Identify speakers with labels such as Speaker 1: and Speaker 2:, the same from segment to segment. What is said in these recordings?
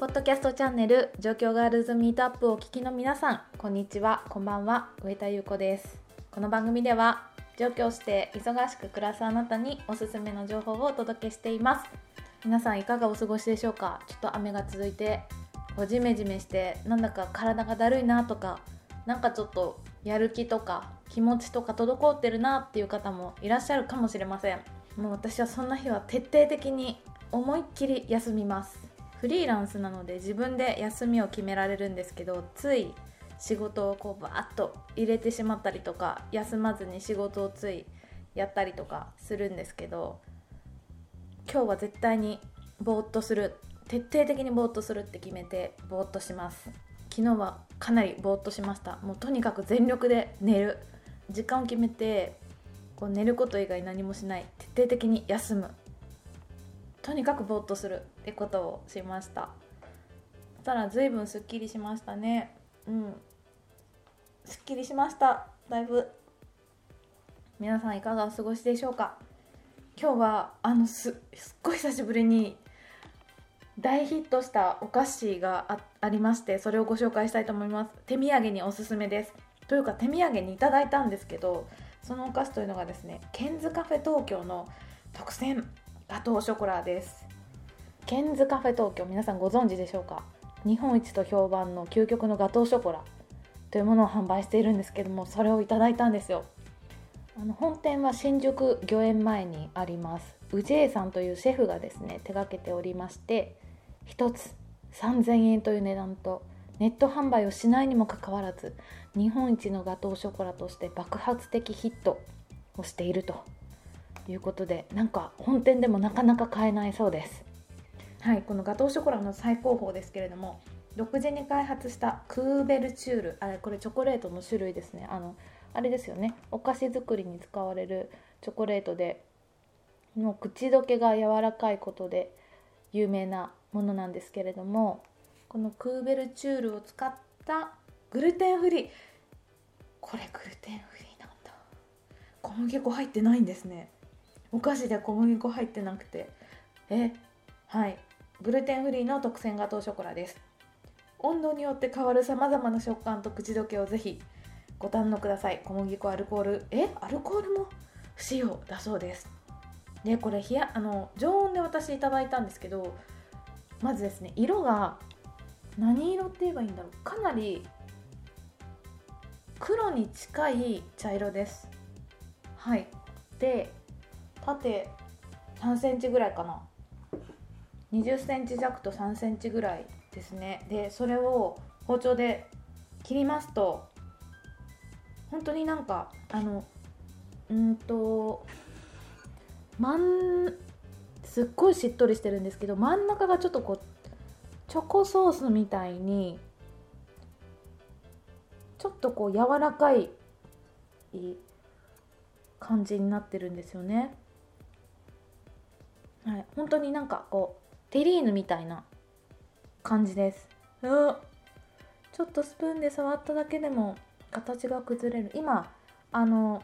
Speaker 1: ポッドキャストチャンネル状況ガールズミートアップをお聞きの皆さんこんにちは。こんばんは。上田優子です。この番組では上京して忙しく暮らすあなたにおすすめの情報をお届けしています。皆さんいかがお過ごしでしょうか？ちょっと雨が続いてこうジメジメしてなんだか体がだるいなとかなんかちょっとやる気とか気持ちとか滞ってるなっていう方もいらっしゃるかもしれません。もう私はそんな日は徹底的に思いっきり休みます。フリーランスなので自分で休みを決められるんですけどつい仕事をこうバーッと入れてしまったりとか休まずに仕事をついやったりとかするんですけど今日は絶対にぼーっとする徹底的にぼーっとするって決めてぼーっとします。昨日はかなりぼーっとしました。もうとにかく全力で寝る。時間を決めてこう寝ること以外何もしない。徹底的に休む。とにかくぼーっとするってことをしました。そしたら随分すっきりしましたね。うん。すっきりしました。だいぶ。皆さんいかがお過ごしでしょうか？今日はあのすすっごい久しぶりに大ヒットしたお菓子がありましてそれをご紹介したいと思います。手土産におすすめです。というか手土産にいただいたんですけどそのお菓子というのがですねケンズカフェ東京の特選ガトーショコラです。ケンズカフェ東京皆さんご存知でしょうか？日本一と評判の究極のガトーショコラというものを販売しているんですけどもそれをいただいたんですよ。あの本店は新宿御苑前にあります。宇治江さんというシェフがですね手がけておりまして1つ3000円という値段とネット販売をしないにもかかわらず日本一のガトーショコラとして爆発的ヒットをしていると。いうことでなんか本店でもなかなか買えないそうです。はいこのガトーショコラの最高峰ですけれども独自に開発したクーベルチュールあれこれチョコレートの種類ですね。あのあれですよね。お菓子作りに使われるチョコレートでの口どけが柔らかいことで有名なものなんですけれどもこのクーベルチュールを使ったグルテンフリー。これグルテンフリーなんだ。小麦粉入ってないんですね。お菓子で小麦粉入ってなくて。えはい。グルテンフリーの特選ガトーショコラです。温度によって変わるさまざまな食感と口どけをぜひご堪能ください。小麦粉アルコール。えアルコールも不使用だそうです。でこれ冷やあの常温で私いただいたんですけどまずですね色が何色って言えばいいんだろう。かなり黒に近い茶色です。はい。で縦3センチぐらいかな20センチ弱と3センチぐらいですねでそれを包丁で切りますと本当になんかあのうんと真んすっごいしっとりしてるんですけど真ん中がちょっとこうチョコソースみたいにちょっとこう柔らかい感じになってるんですよね。はい、本当になんかこうテリーヌみたいな感じです。うちょっとスプーンで触っただけでも形が崩れる。今あの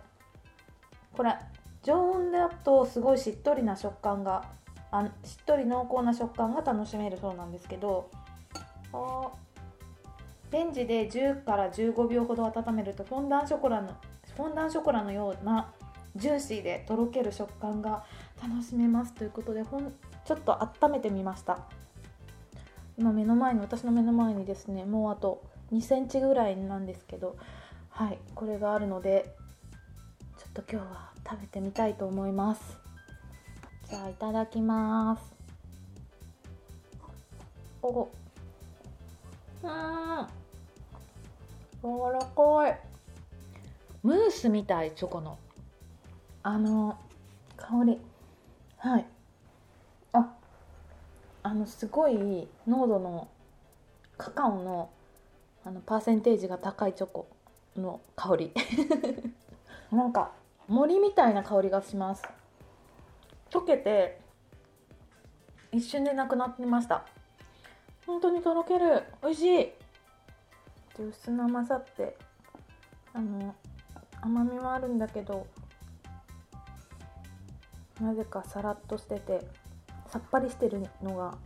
Speaker 1: これ常温だとすごいしっとりな食感があしっとり濃厚な食感が楽しめるそうなんですけどレンジで10から15秒ほど温めるとフォンダンショコラのフォンダンショコラのようなジューシーでとろける食感が楽しめますということでほんちょっと温めてみました。今目の前に私の目の前にですねもうあと2センチぐらいなんですけどはいこれがあるのでちょっと今日は食べてみたいと思います。じゃあいただきます。おうん。柔らかい。ムースみたいチョコの。あの香り。はい。ああのすごい濃度のカカオのあのパーセンテージが高いチョコの香り。なんか森みたいな香りがします。溶けて一瞬でなくなってました。本当にとろける。美味しい。で薄の甘さってあの甘みもあるんだけど。なぜかさらっとしててさっぱりしてるのが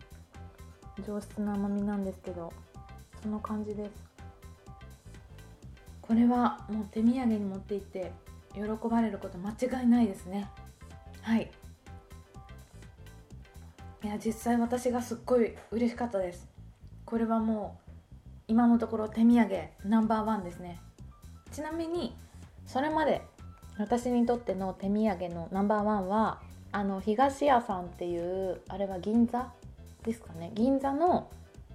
Speaker 1: 上質な甘みなんですけどその感じです。これはもう手土産に持っていって喜ばれること間違いないですね。はい。いや実際私がすっごい嬉しかったです。これはもう今のところ手土産ナンバーワンですね。ちなみにそれまで私にとっての手土産のナンバーワンはあの東屋さんっていうあれは銀座ですかね。銀座の、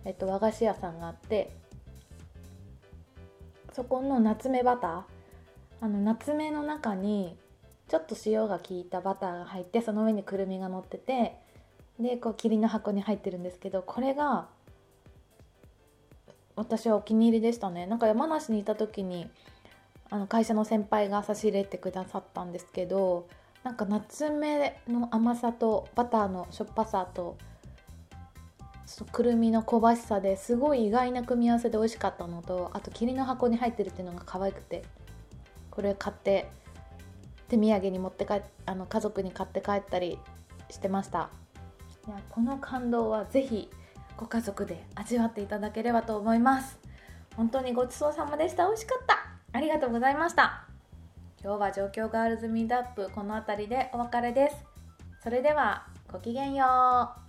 Speaker 1: えっと、和菓子屋さんがあってそこの夏目バターあの夏目の中にちょっと塩が効いたバターが入ってその上にくるみが乗っててでこう霧の箱に入ってるんですけどこれが私はお気に入りでしたね。なんか山梨にいた時にあの会社の先輩が差し入れてくださったんですけどなんか夏目の甘さとバターのしょっぱさとくるみの香ばしさですごい意外な組み合わせで美味しかったのとあと霧の箱に入ってるっていうのが可愛くてこれ買って手土産に持って帰あの家族に買って帰ったりしてました。いやこの感動は是非ご家族で味わっていただければと思います。本当にごちそうさまでした。美味しかった。ありがとうございました。今日は状況ガールズミートアップこの辺りでお別れです。それではごきげんよう。